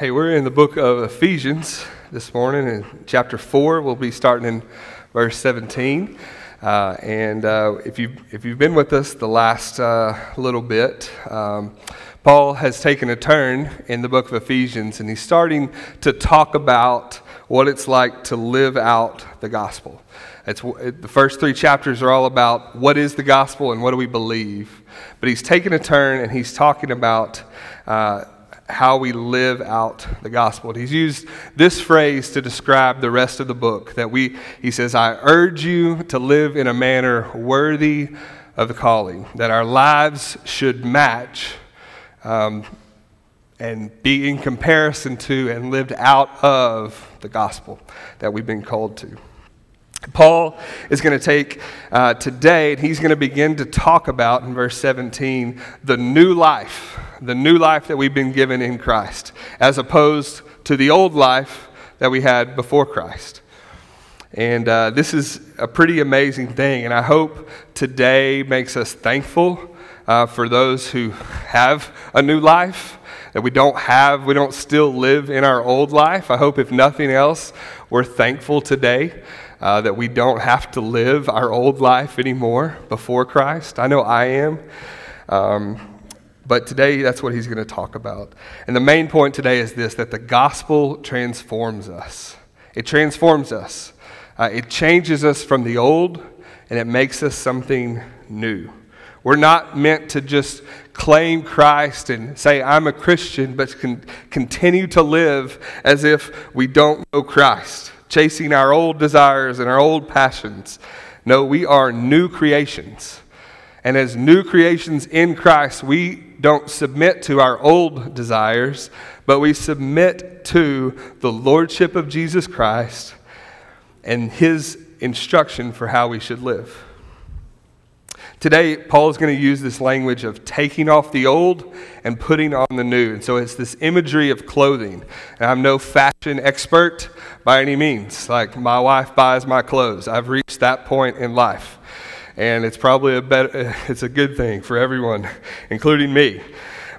Hey, we're in the book of Ephesians this morning in chapter 4. We'll be starting in verse 17. Uh, and uh, if, you, if you've been with us the last uh, little bit, um, Paul has taken a turn in the book of Ephesians and he's starting to talk about what it's like to live out the gospel. It's, the first three chapters are all about what is the gospel and what do we believe. But he's taken a turn and he's talking about uh, how we live out the gospel. He's used this phrase to describe the rest of the book that we he says I urge you to live in a manner worthy of the calling that our lives should match um, and be in comparison to and lived out of the gospel that we've been called to. Paul is going to take uh, today and he's going to begin to talk about in verse 17 the new life, the new life that we've been given in Christ, as opposed to the old life that we had before Christ. And uh, this is a pretty amazing thing, and I hope today makes us thankful uh, for those who have a new life that we don't have, we don't still live in our old life. I hope, if nothing else, we're thankful today uh, that we don't have to live our old life anymore before Christ. I know I am. Um, but today, that's what he's going to talk about. And the main point today is this that the gospel transforms us. It transforms us, uh, it changes us from the old, and it makes us something new. We're not meant to just claim Christ and say, I'm a Christian, but con- continue to live as if we don't know Christ chasing our old desires and our old passions. No, we are new creations. And as new creations in Christ, we don't submit to our old desires, but we submit to the Lordship of Jesus Christ and His instruction for how we should live. Today, Paul is going to use this language of taking off the old and putting on the new. And so it's this imagery of clothing. And I'm no fashion expert by any means. Like, my wife buys my clothes. I've reached that point in life. And it's probably a, better, it's a good thing for everyone, including me.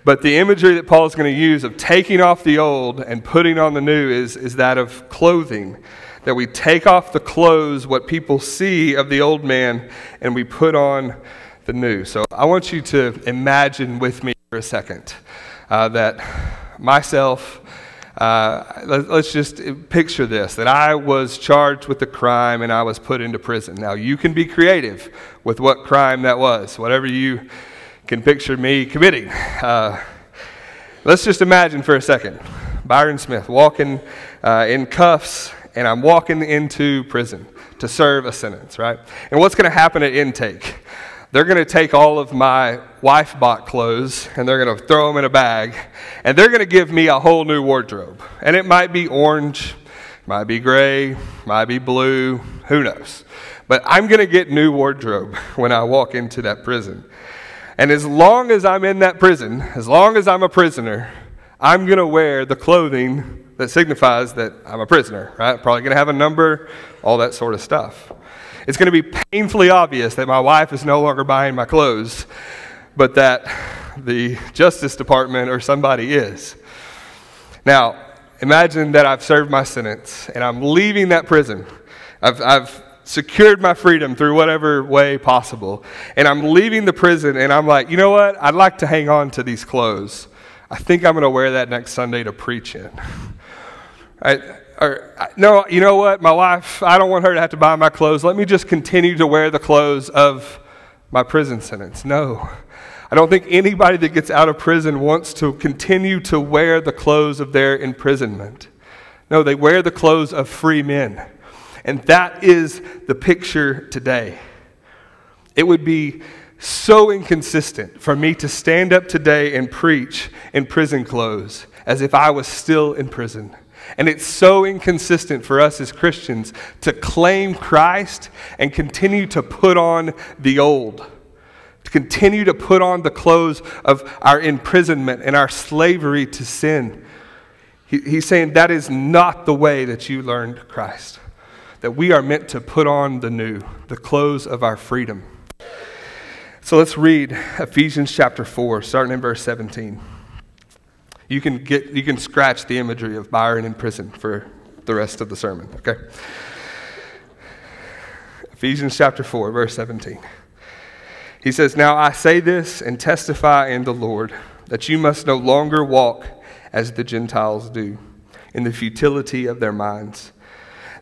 But the imagery that Paul is going to use of taking off the old and putting on the new is, is that of clothing that we take off the clothes, what people see of the old man, and we put on the new. So I want you to imagine with me for a second uh, that myself, uh, let, us just picture this that I was charged with a crime and I was put into prison. Now, you can be creative with what crime that was, whatever you can picture me committing. Uh, let's just imagine for a second Byron Smith walking uh, in cuffs and I'm walking into prison to serve a sentence, right? And what's going to happen at intake? They're going to take all of my wife bought clothes and they're going to throw them in a bag and they're going to give me a whole new wardrobe. And it might be orange, might be gray, might be blue, who knows. But I'm going to get new wardrobe when I walk into that prison. And as long as I'm in that prison, as long as I'm a prisoner, I'm going to wear the clothing that signifies that I'm a prisoner, right? Probably going to have a number, all that sort of stuff. It's going to be painfully obvious that my wife is no longer buying my clothes, but that the Justice Department or somebody is. Now, imagine that I've served my sentence and I'm leaving that prison. I've, I've secured my freedom through whatever way possible. And I'm leaving the prison and I'm like, you know what? I'd like to hang on to these clothes. I think I'm going to wear that next Sunday to preach in. I, or, no, you know what? My wife, I don't want her to have to buy my clothes. Let me just continue to wear the clothes of my prison sentence. No. I don't think anybody that gets out of prison wants to continue to wear the clothes of their imprisonment. No, they wear the clothes of free men. And that is the picture today. It would be so inconsistent for me to stand up today and preach in prison clothes as if I was still in prison. And it's so inconsistent for us as Christians to claim Christ and continue to put on the old, to continue to put on the clothes of our imprisonment and our slavery to sin. He, he's saying that is not the way that you learned Christ, that we are meant to put on the new, the clothes of our freedom. So let's read Ephesians chapter 4, starting in verse 17. You can, get, you can scratch the imagery of Byron in prison for the rest of the sermon, okay? Ephesians chapter 4, verse 17. He says, Now I say this and testify in the Lord that you must no longer walk as the Gentiles do, in the futility of their minds.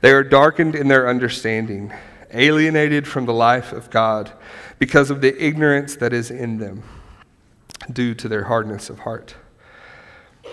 They are darkened in their understanding, alienated from the life of God because of the ignorance that is in them, due to their hardness of heart.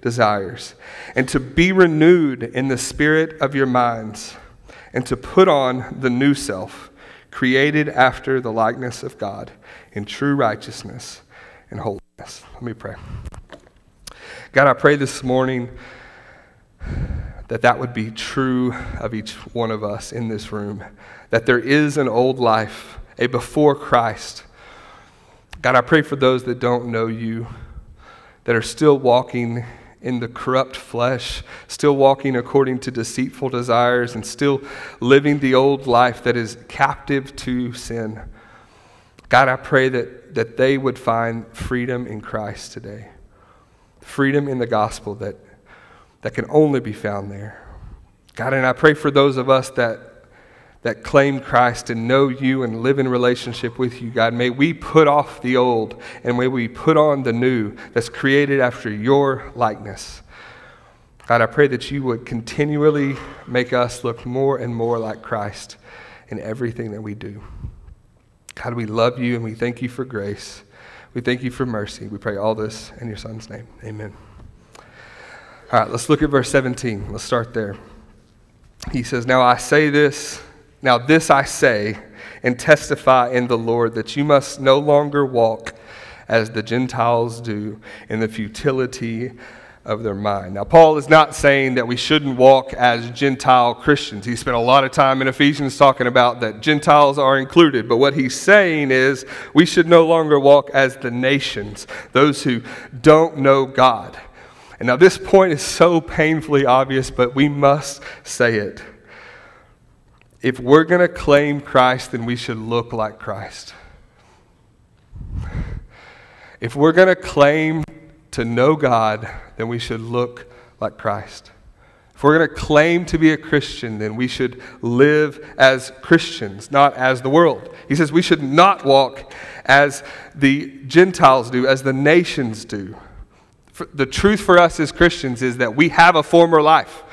desires, and to be renewed in the spirit of your minds, and to put on the new self, created after the likeness of God in true righteousness and holiness. Let me pray. God, I pray this morning that that would be true of each one of us in this room, that there is an old life, a before Christ. God, I pray for those that don't know you, that are still walking in the corrupt flesh, still walking according to deceitful desires, and still living the old life that is captive to sin. God, I pray that, that they would find freedom in Christ today, freedom in the gospel that, that can only be found there. God, and I pray for those of us that, that claim Christ and know you and live in relationship with you, God. May we put off the old and may we put on the new that's created after your likeness. God, I pray that you would continually make us look more and more like Christ in everything that we do. God, we love you and we thank you for grace. We thank you for mercy. We pray all this in your Son's name. Amen. All right, let's look at verse 17. Let's start there. He says, Now I say this, now this I say and testify in the Lord that you must no longer walk as the Gentiles do in the futility of their mind. Now, Paul is not saying that we shouldn't walk as Gentile Christians. He spent a lot of time in Ephesians talking about that Gentiles are included. But what he's saying is we should no longer walk as the nations, those who don't know God. And now, this point is so painfully obvious, but we must say it. If we're going to claim Christ, then we should look like Christ. If we're going to claim to know God, then we should look like Christ. If we're going to claim to be a Christian, then we should live as Christians, not as the world. He says we should not walk as the Gentiles do, as the nations do. The truth for us as Christians is that we have a former life,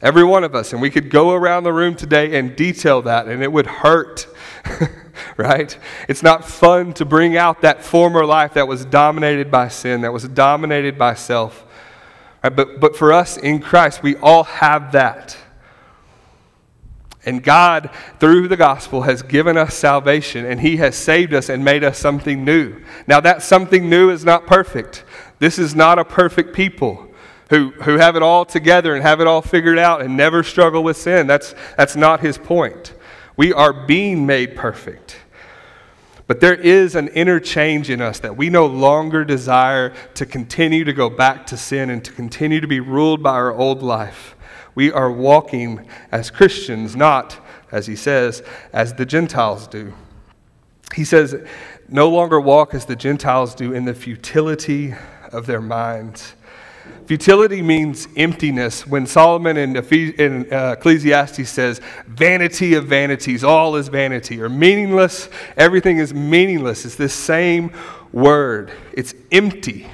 every one of us, and we could go around the room today and detail that, and it would hurt. right? It's not fun to bring out that former life that was dominated by sin, that was dominated by self. Right? But, but for us in Christ, we all have that. And God, through the gospel, has given us salvation, and He has saved us and made us something new. Now, that something new is not perfect. This is not a perfect people who, who have it all together and have it all figured out and never struggle with sin. That's, that's not His point. We are being made perfect. But there is an inner change in us that we no longer desire to continue to go back to sin and to continue to be ruled by our old life. We are walking as Christians, not, as he says, as the Gentiles do. He says, no longer walk as the Gentiles do in the futility of their minds. Futility means emptiness. When Solomon in, uh, Ecclesiastes says, vanity of vanities, all is vanity, or meaningless, everything is meaningless, it's this same word. It's empty.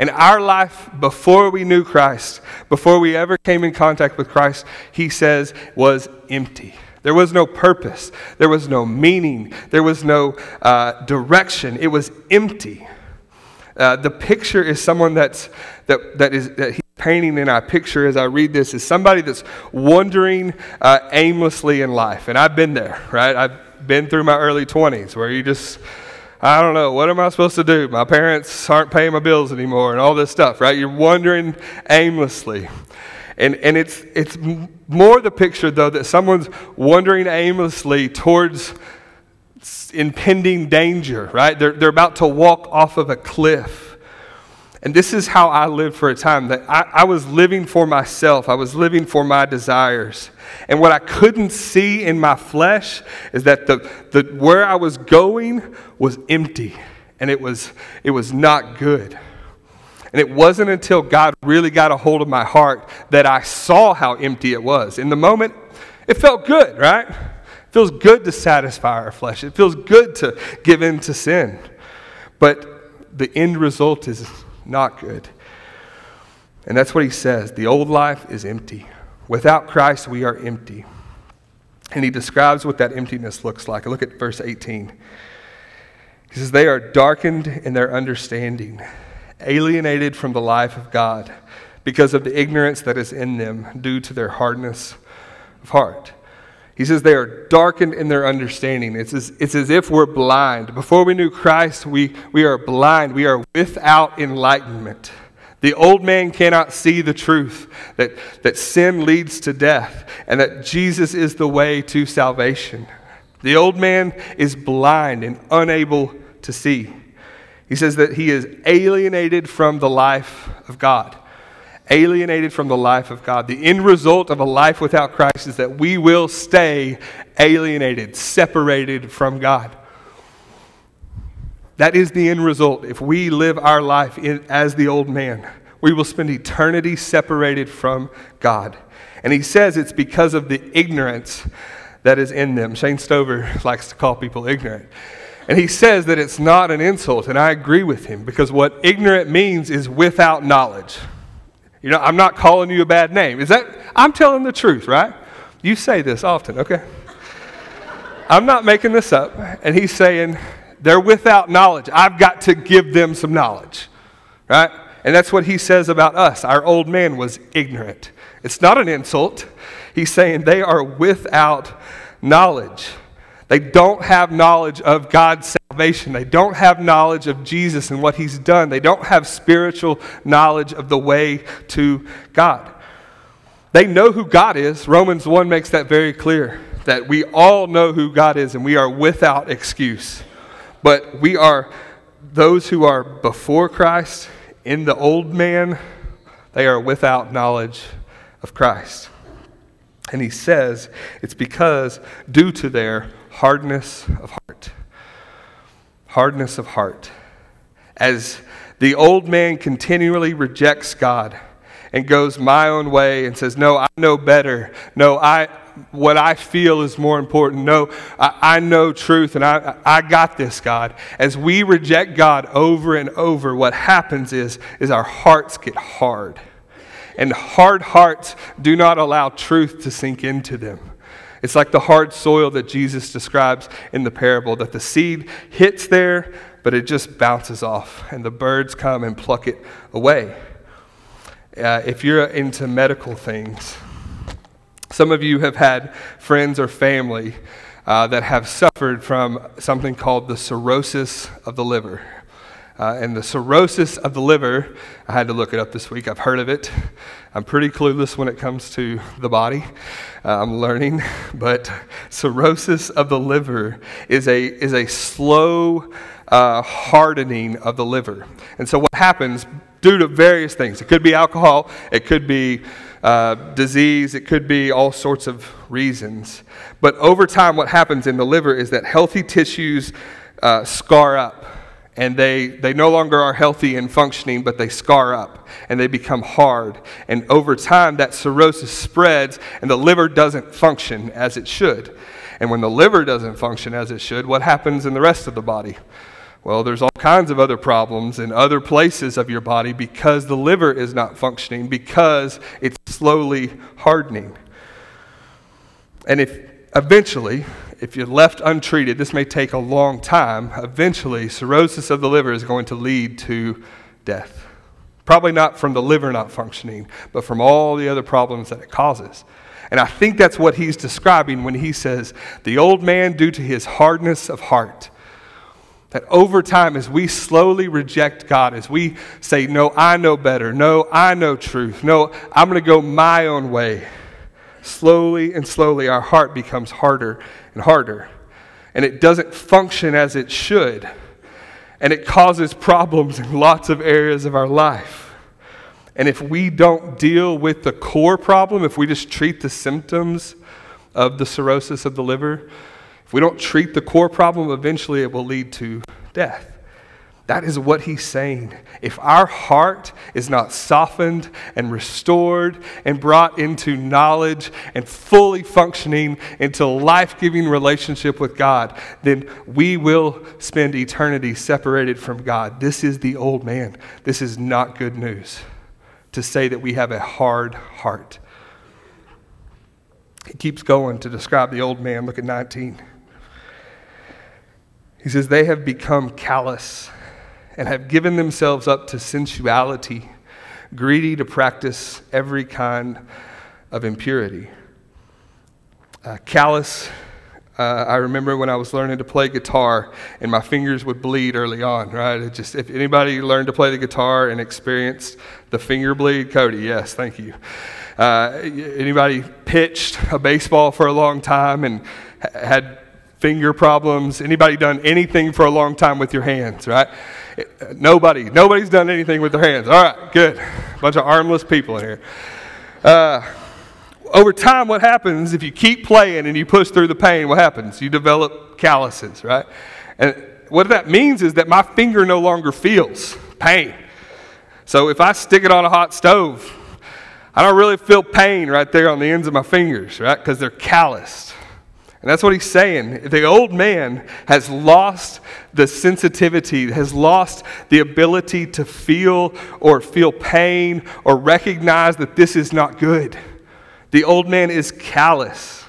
And our life before we knew Christ, before we ever came in contact with Christ, he says, was empty. There was no purpose. There was no meaning. There was no uh, direction. It was empty. Uh, the picture is someone that's, that, that, is, that he's painting in our picture as I read this is somebody that's wandering uh, aimlessly in life. And I've been there, right? I've been through my early 20s where you just, I don't know, what am I supposed to do? My parents aren't paying my bills anymore and all this stuff, right? You're wandering aimlessly. And, and it's, it's more the picture, though, that someone's wandering aimlessly towards impending danger, right? They're, they're about to walk off of a cliff. And this is how I lived for a time that I, I was living for myself, I was living for my desires. And what I couldn't see in my flesh is that the, the, where I was going was empty and it was, it was not good. And it wasn't until God really got a hold of my heart that I saw how empty it was. In the moment, it felt good, right? It feels good to satisfy our flesh. It feels good to give in to sin. But the end result is not good. And that's what he says. The old life is empty. Without Christ, we are empty. And he describes what that emptiness looks like. Look at verse 18. He says, They are darkened in their understanding, alienated from the life of God because of the ignorance that is in them due to their hardness of heart. He says they are darkened in their understanding. It's as, it's as if we're blind. Before we knew Christ, we, we are blind. We are without enlightenment. The old man cannot see the truth that, that sin leads to death and that Jesus is the way to salvation. The old man is blind and unable to see. He says that he is alienated from the life of God. Alienated from the life of God. The end result of a life without Christ is that we will stay alienated, separated from God. That is the end result. If we live our life in, as the old man, we will spend eternity separated from God. And he says it's because of the ignorance that is in them. Shane Stover likes to call people ignorant. And he says that it's not an insult, and I agree with him because what ignorant means is without knowledge. You know, I'm not calling you a bad name. Is that, I'm telling the truth, right? You say this often, okay? I'm not making this up. And he's saying, they're without knowledge. I've got to give them some knowledge, right? And that's what he says about us. Our old man was ignorant. It's not an insult. He's saying they are without knowledge. They don't have knowledge of God's salvation. They don't have knowledge of Jesus and what he's done. They don't have spiritual knowledge of the way to God. They know who God is. Romans 1 makes that very clear that we all know who God is and we are without excuse. But we are those who are before Christ in the old man, they are without knowledge of Christ. And he says it's because, due to their hardness of heart. Hardness of heart. As the old man continually rejects God and goes my own way and says, No, I know better. No, I, what I feel is more important. No, I, I know truth and I, I got this, God. As we reject God over and over, what happens is, is our hearts get hard. And hard hearts do not allow truth to sink into them. It's like the hard soil that Jesus describes in the parable that the seed hits there, but it just bounces off, and the birds come and pluck it away. Uh, if you're into medical things, some of you have had friends or family uh, that have suffered from something called the cirrhosis of the liver. Uh, and the cirrhosis of the liver, I had to look it up this week. I've heard of it. I'm pretty clueless when it comes to the body. Uh, I'm learning. But cirrhosis of the liver is a, is a slow uh, hardening of the liver. And so, what happens due to various things, it could be alcohol, it could be uh, disease, it could be all sorts of reasons. But over time, what happens in the liver is that healthy tissues uh, scar up and they, they no longer are healthy and functioning, but they scar up and they become hard. And over time, that cirrhosis spreads and the liver doesn't function as it should. And when the liver doesn't function as it should, what happens in the rest of the body? Well, there's all kinds of other problems in other places of your body because the liver is not functioning, because it's slowly hardening. And if eventually, if you're left untreated, this may take a long time. Eventually, cirrhosis of the liver is going to lead to death. Probably not from the liver not functioning, but from all the other problems that it causes. And I think that's what he's describing when he says, the old man, due to his hardness of heart. That over time, as we slowly reject God, as we say, No, I know better, no, I know truth, no, I'm going to go my own way, slowly and slowly our heart becomes harder and harder. And it doesn't function as it should. And it causes problems in lots of areas of our life. And if we don't deal with the core problem, if we just treat the symptoms of the cirrhosis of the liver, if we don't treat the core problem, eventually it will lead to death. That is what he's saying. If our heart is not softened and restored and brought into knowledge and fully functioning into life giving relationship with God, then we will spend eternity separated from God. This is the old man. This is not good news to say that we have a hard heart. He keeps going to describe the old man. Look at 19. He says, They have become callous and have given themselves up to sensuality, greedy to practice every kind of impurity. Uh, callous, uh, I remember when I was learning to play guitar and my fingers would bleed early on, right? It just, if anybody learned to play the guitar and experienced the finger bleed, Cody, yes, thank you. Uh, anybody pitched a baseball for a long time and had finger problems? Anybody done anything for a long time with your hands, right? Nobody. Nobody's done anything with their hands. All right, good. Bunch of armless people in here. Uh, over time, what happens if you keep playing and you push through the pain? What happens? You develop calluses, right? And what that means is that my finger no longer feels pain. So if I stick it on a hot stove, I don't really feel pain right there on the ends of my fingers, right? Because they're calloused. And that's what he's saying. The old man has lost the sensitivity, has lost the ability to feel or feel pain or recognize that this is not good. The old man is callous.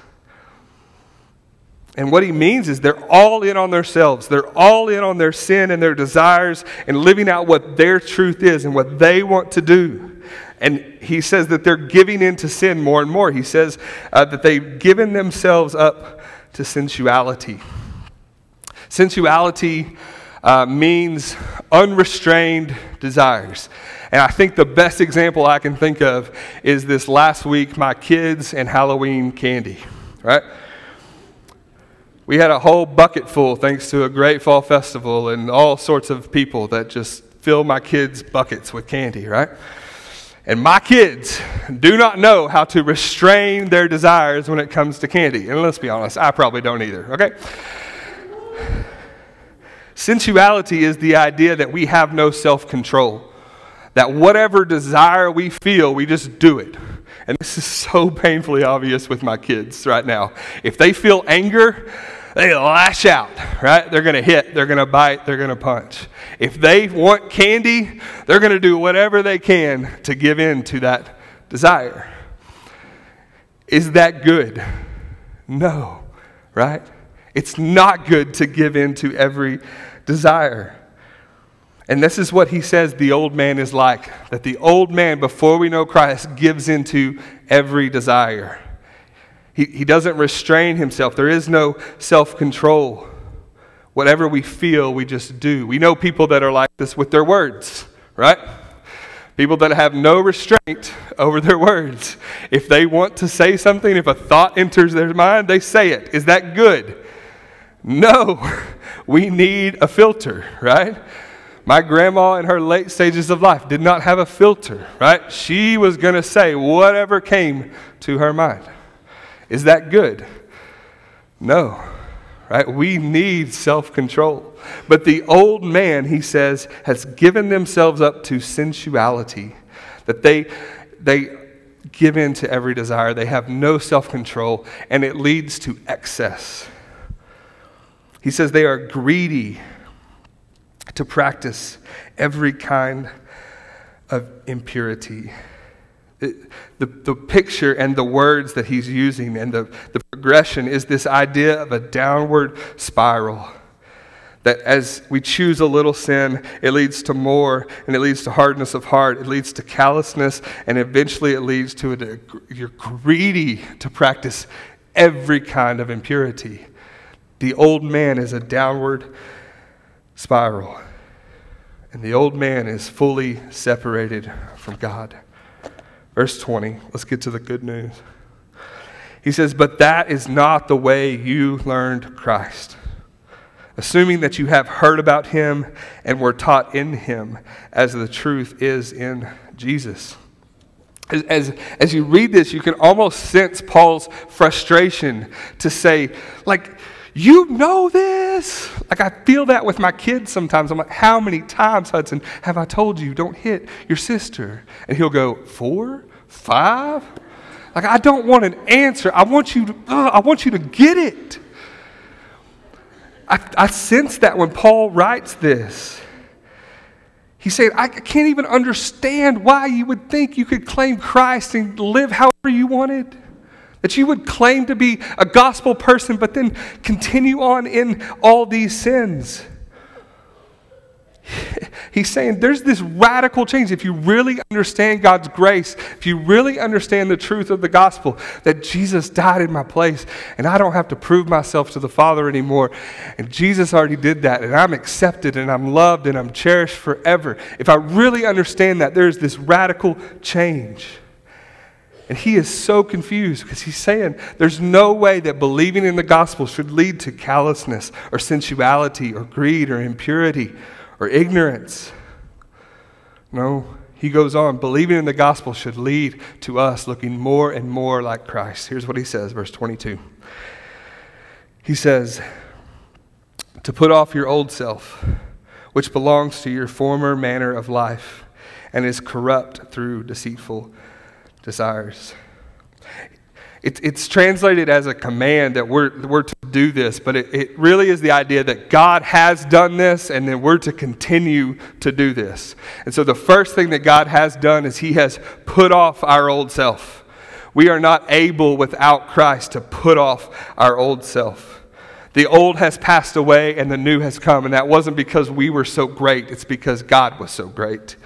And what he means is they're all in on themselves. They're all in on their sin and their desires and living out what their truth is and what they want to do. And he says that they're giving in to sin more and more. He says uh, that they've given themselves up to sensuality. Sensuality uh, means unrestrained desires. And I think the best example I can think of is this last week, my kids and Halloween candy, right? We had a whole bucket full thanks to a great fall festival and all sorts of people that just fill my kids' buckets with candy, right? And my kids do not know how to restrain their desires when it comes to candy. And let's be honest, I probably don't either, okay? Sensuality is the idea that we have no self control, that whatever desire we feel, we just do it. And this is so painfully obvious with my kids right now. If they feel anger, they lash out, right? They're going to hit, they're going to bite, they're going to punch. If they want candy, they're going to do whatever they can to give in to that desire. Is that good? No, right? It's not good to give in to every desire. And this is what he says the old man is like that the old man, before we know Christ, gives into every desire. He, he doesn't restrain himself. There is no self control. Whatever we feel, we just do. We know people that are like this with their words, right? People that have no restraint over their words. If they want to say something, if a thought enters their mind, they say it. Is that good? No. We need a filter, right? My grandma in her late stages of life did not have a filter, right? She was going to say whatever came to her mind. Is that good? No. Right? We need self control. But the old man, he says, has given themselves up to sensuality, that they, they give in to every desire. They have no self control, and it leads to excess. He says they are greedy to practice every kind of impurity the, the picture and the words that he's using and the, the progression is this idea of a downward spiral. That as we choose a little sin, it leads to more, and it leads to hardness of heart, it leads to callousness, and eventually it leads to a, you're greedy to practice every kind of impurity. The old man is a downward spiral. And the old man is fully separated from God. Verse 20, let's get to the good news. He says, But that is not the way you learned Christ. Assuming that you have heard about him and were taught in him, as the truth is in Jesus. As, as, as you read this, you can almost sense Paul's frustration to say, like, you know this. Like, I feel that with my kids sometimes. I'm like, how many times, Hudson, have I told you don't hit your sister? And he'll go, four? Five? Like, I don't want an answer. I want you to, uh, I want you to get it. I, I sense that when Paul writes this. He's saying, I can't even understand why you would think you could claim Christ and live however you wanted. That you would claim to be a gospel person, but then continue on in all these sins. He's saying there's this radical change. If you really understand God's grace, if you really understand the truth of the gospel, that Jesus died in my place and I don't have to prove myself to the Father anymore. And Jesus already did that, and I'm accepted and I'm loved and I'm cherished forever. If I really understand that, there's this radical change. And he is so confused because he's saying there's no way that believing in the gospel should lead to callousness or sensuality or greed or impurity or ignorance. No, he goes on. Believing in the gospel should lead to us looking more and more like Christ. Here's what he says, verse 22. He says, To put off your old self, which belongs to your former manner of life and is corrupt through deceitful desires. It, it's translated as a command that we're, we're to do this, but it, it really is the idea that God has done this and then we're to continue to do this. And so the first thing that God has done is He has put off our old self. We are not able without Christ to put off our old self. The old has passed away and the new has come, and that wasn't because we were so great, it's because God was so great.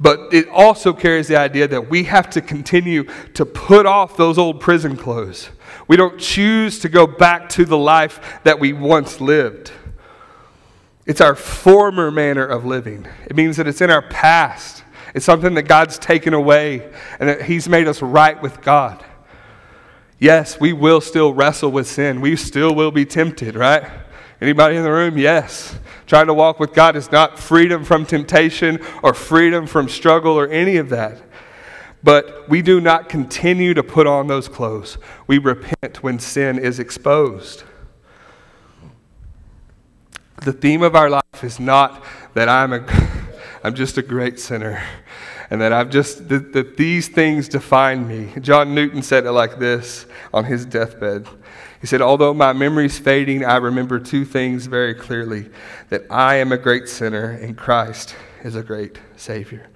But it also carries the idea that we have to continue to put off those old prison clothes. We don't choose to go back to the life that we once lived. It's our former manner of living. It means that it's in our past. It's something that God's taken away and that He's made us right with God. Yes, we will still wrestle with sin. We still will be tempted, right? Anybody in the room? Yes. Trying to walk with God is not freedom from temptation or freedom from struggle or any of that. But we do not continue to put on those clothes. We repent when sin is exposed. The theme of our life is not that I'm, a, I'm just a great sinner and that I've just, that, that these things define me. John Newton said it like this on his deathbed. He said, Although my memory's fading, I remember two things very clearly that I am a great sinner and Christ is a great Savior.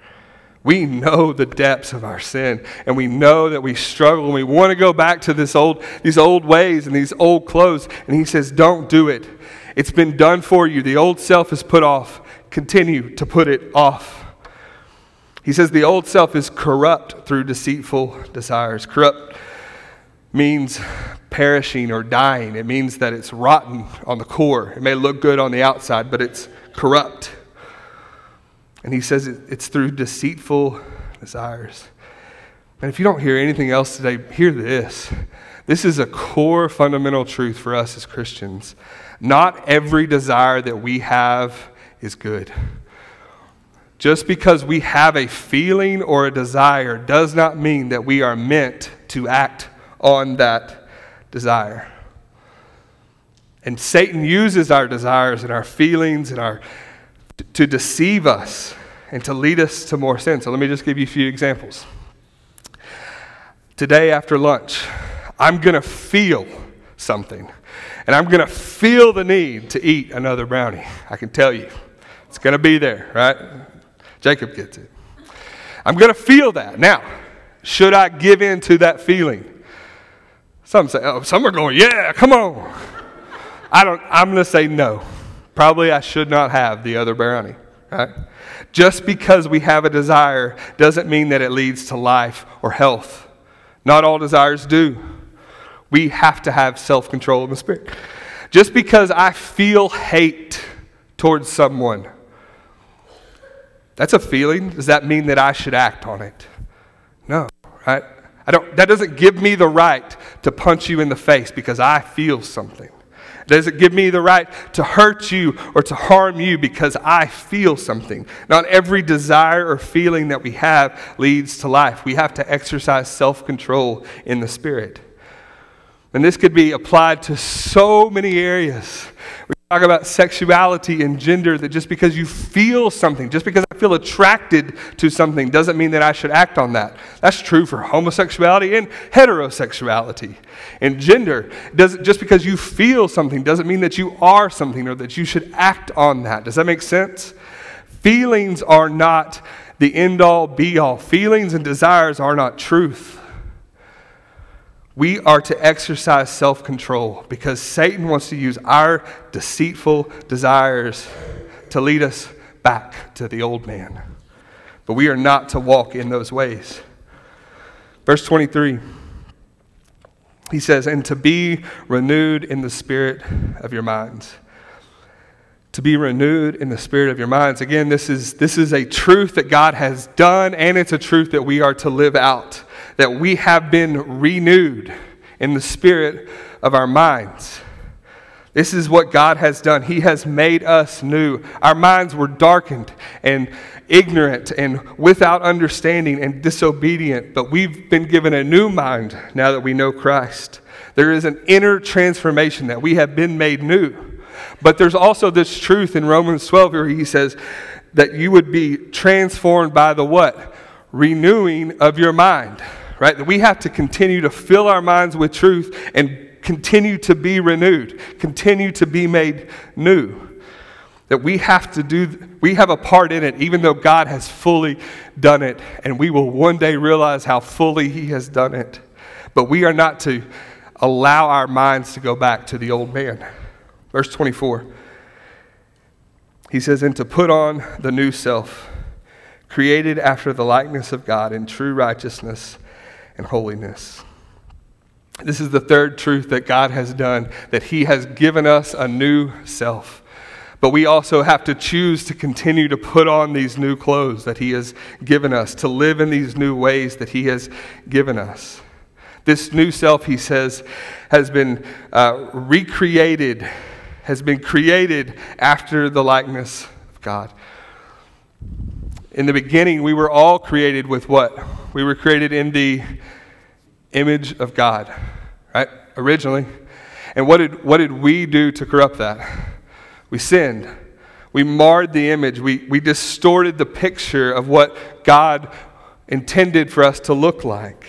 We know the depths of our sin, and we know that we struggle, and we want to go back to this old, these old ways and these old clothes. And he says, Don't do it. It's been done for you. The old self is put off. Continue to put it off. He says the old self is corrupt through deceitful desires. Corrupt means perishing or dying. It means that it's rotten on the core. It may look good on the outside, but it's corrupt. And he says it's through deceitful desires. And if you don't hear anything else today, hear this. This is a core fundamental truth for us as Christians. Not every desire that we have is good. Just because we have a feeling or a desire does not mean that we are meant to act on that desire. And Satan uses our desires and our feelings and our to deceive us and to lead us to more sin. So let me just give you a few examples. Today after lunch, I'm going to feel something. And I'm going to feel the need to eat another brownie. I can tell you. It's going to be there, right? Jacob gets it. I'm going to feel that. Now, should I give in to that feeling? Some say, oh, some are going, yeah, come on. I don't, I'm going to say no. Probably I should not have the other brownie, right? Just because we have a desire doesn't mean that it leads to life or health. Not all desires do. We have to have self control in the spirit. Just because I feel hate towards someone. That's a feeling. Does that mean that I should act on it? No, right? I don't, that doesn't give me the right to punch you in the face because I feel something. Does it give me the right to hurt you or to harm you because I feel something? Not every desire or feeling that we have leads to life. We have to exercise self control in the Spirit. And this could be applied to so many areas. Talk about sexuality and gender that just because you feel something, just because I feel attracted to something, doesn't mean that I should act on that. That's true for homosexuality and heterosexuality. And gender, does, just because you feel something doesn't mean that you are something or that you should act on that. Does that make sense? Feelings are not the end all be all, feelings and desires are not truth. We are to exercise self control because Satan wants to use our deceitful desires to lead us back to the old man. But we are not to walk in those ways. Verse 23, he says, And to be renewed in the spirit of your minds. To be renewed in the spirit of your minds. Again, this is, this is a truth that God has done, and it's a truth that we are to live out that we have been renewed in the spirit of our minds. This is what God has done. He has made us new. Our minds were darkened and ignorant and without understanding and disobedient, but we've been given a new mind now that we know Christ. There is an inner transformation that we have been made new. But there's also this truth in Romans 12 where he says that you would be transformed by the what? Renewing of your mind right? That we have to continue to fill our minds with truth and continue to be renewed, continue to be made new. That we have to do, we have a part in it, even though God has fully done it, and we will one day realize how fully He has done it. But we are not to allow our minds to go back to the old man. Verse 24, he says, And to put on the new self, created after the likeness of God in true righteousness and holiness. This is the third truth that God has done, that He has given us a new self. But we also have to choose to continue to put on these new clothes that He has given us, to live in these new ways that He has given us. This new self, He says, has been uh, recreated, has been created after the likeness of God. In the beginning, we were all created with what? We were created in the image of God, right? Originally. And what did, what did we do to corrupt that? We sinned. We marred the image. We, we distorted the picture of what God intended for us to look like.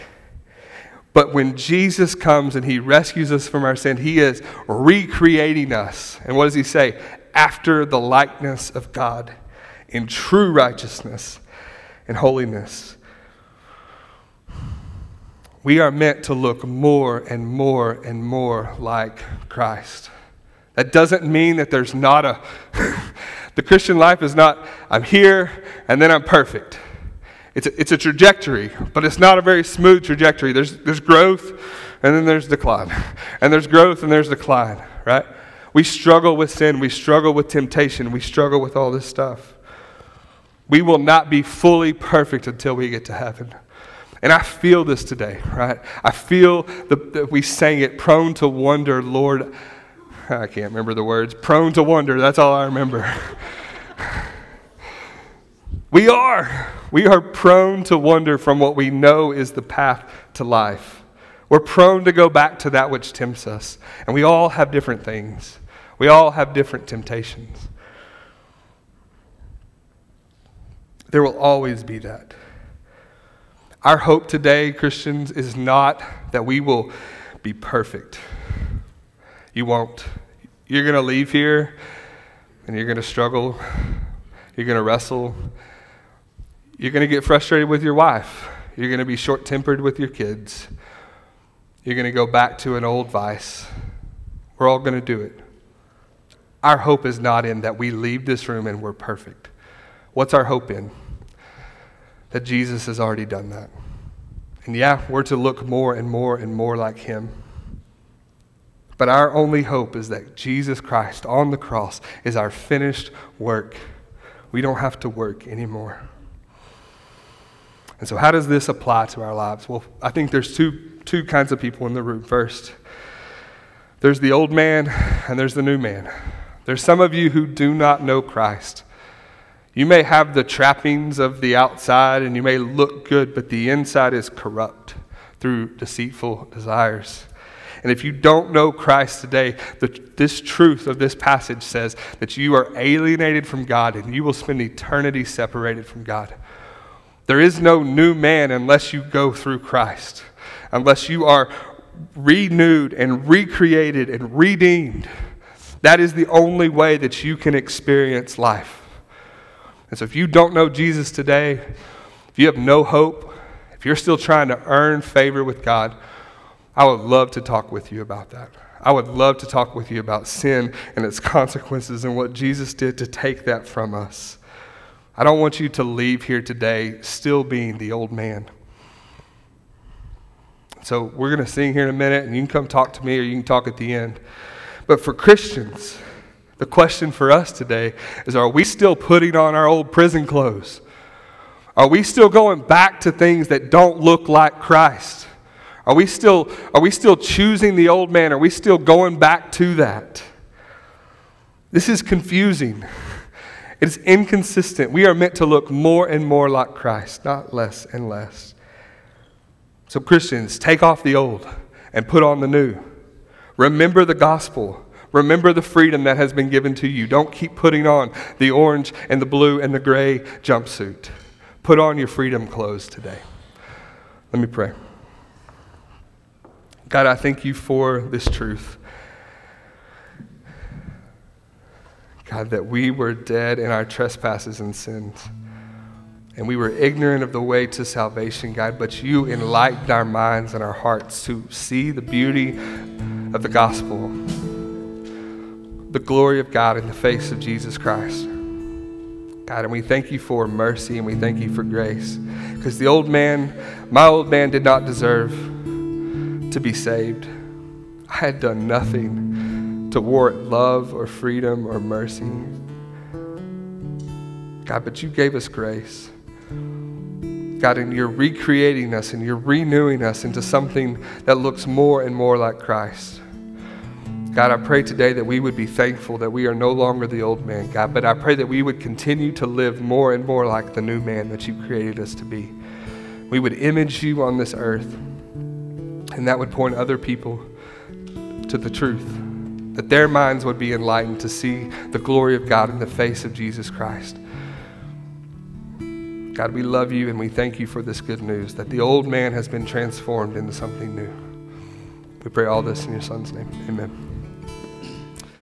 But when Jesus comes and he rescues us from our sin, he is recreating us. And what does he say? After the likeness of God in true righteousness and holiness. We are meant to look more and more and more like Christ. That doesn't mean that there's not a. the Christian life is not, I'm here and then I'm perfect. It's a, it's a trajectory, but it's not a very smooth trajectory. There's, there's growth and then there's decline. And there's growth and there's decline, right? We struggle with sin. We struggle with temptation. We struggle with all this stuff. We will not be fully perfect until we get to heaven. And I feel this today, right? I feel that we sang it, prone to wonder, Lord. I can't remember the words. Prone to wonder, that's all I remember. we are. We are prone to wonder from what we know is the path to life. We're prone to go back to that which tempts us. And we all have different things, we all have different temptations. There will always be that. Our hope today, Christians, is not that we will be perfect. You won't. You're going to leave here and you're going to struggle. You're going to wrestle. You're going to get frustrated with your wife. You're going to be short tempered with your kids. You're going to go back to an old vice. We're all going to do it. Our hope is not in that we leave this room and we're perfect. What's our hope in? That Jesus has already done that. And yeah, we're to look more and more and more like him. But our only hope is that Jesus Christ on the cross is our finished work. We don't have to work anymore. And so, how does this apply to our lives? Well, I think there's two, two kinds of people in the room. First, there's the old man and there's the new man. There's some of you who do not know Christ. You may have the trappings of the outside and you may look good, but the inside is corrupt through deceitful desires. And if you don't know Christ today, the, this truth of this passage says that you are alienated from God and you will spend eternity separated from God. There is no new man unless you go through Christ, unless you are renewed and recreated and redeemed. That is the only way that you can experience life. And so if you don't know Jesus today, if you have no hope, if you're still trying to earn favor with God, I would love to talk with you about that. I would love to talk with you about sin and its consequences and what Jesus did to take that from us. I don't want you to leave here today still being the old man. So we're going to sing here in a minute, and you can come talk to me or you can talk at the end. But for Christians, the question for us today is are we still putting on our old prison clothes? Are we still going back to things that don't look like Christ? Are we still, are we still choosing the old man? Are we still going back to that? This is confusing. It's inconsistent. We are meant to look more and more like Christ, not less and less. So, Christians, take off the old and put on the new. Remember the gospel. Remember the freedom that has been given to you. Don't keep putting on the orange and the blue and the gray jumpsuit. Put on your freedom clothes today. Let me pray. God, I thank you for this truth. God, that we were dead in our trespasses and sins. And we were ignorant of the way to salvation, God, but you enlightened our minds and our hearts to see the beauty of the gospel, the glory of God in the face of Jesus Christ. God, and we thank you for mercy and we thank you for grace. Because the old man, my old man, did not deserve to be saved. I had done nothing to warrant love or freedom or mercy. God, but you gave us grace. God, and you're recreating us and you're renewing us into something that looks more and more like Christ. God, I pray today that we would be thankful that we are no longer the old man, God, but I pray that we would continue to live more and more like the new man that you created us to be. We would image you on this earth, and that would point other people to the truth, that their minds would be enlightened to see the glory of God in the face of Jesus Christ. God, we love you and we thank you for this good news that the old man has been transformed into something new. We pray all this in your son's name. Amen.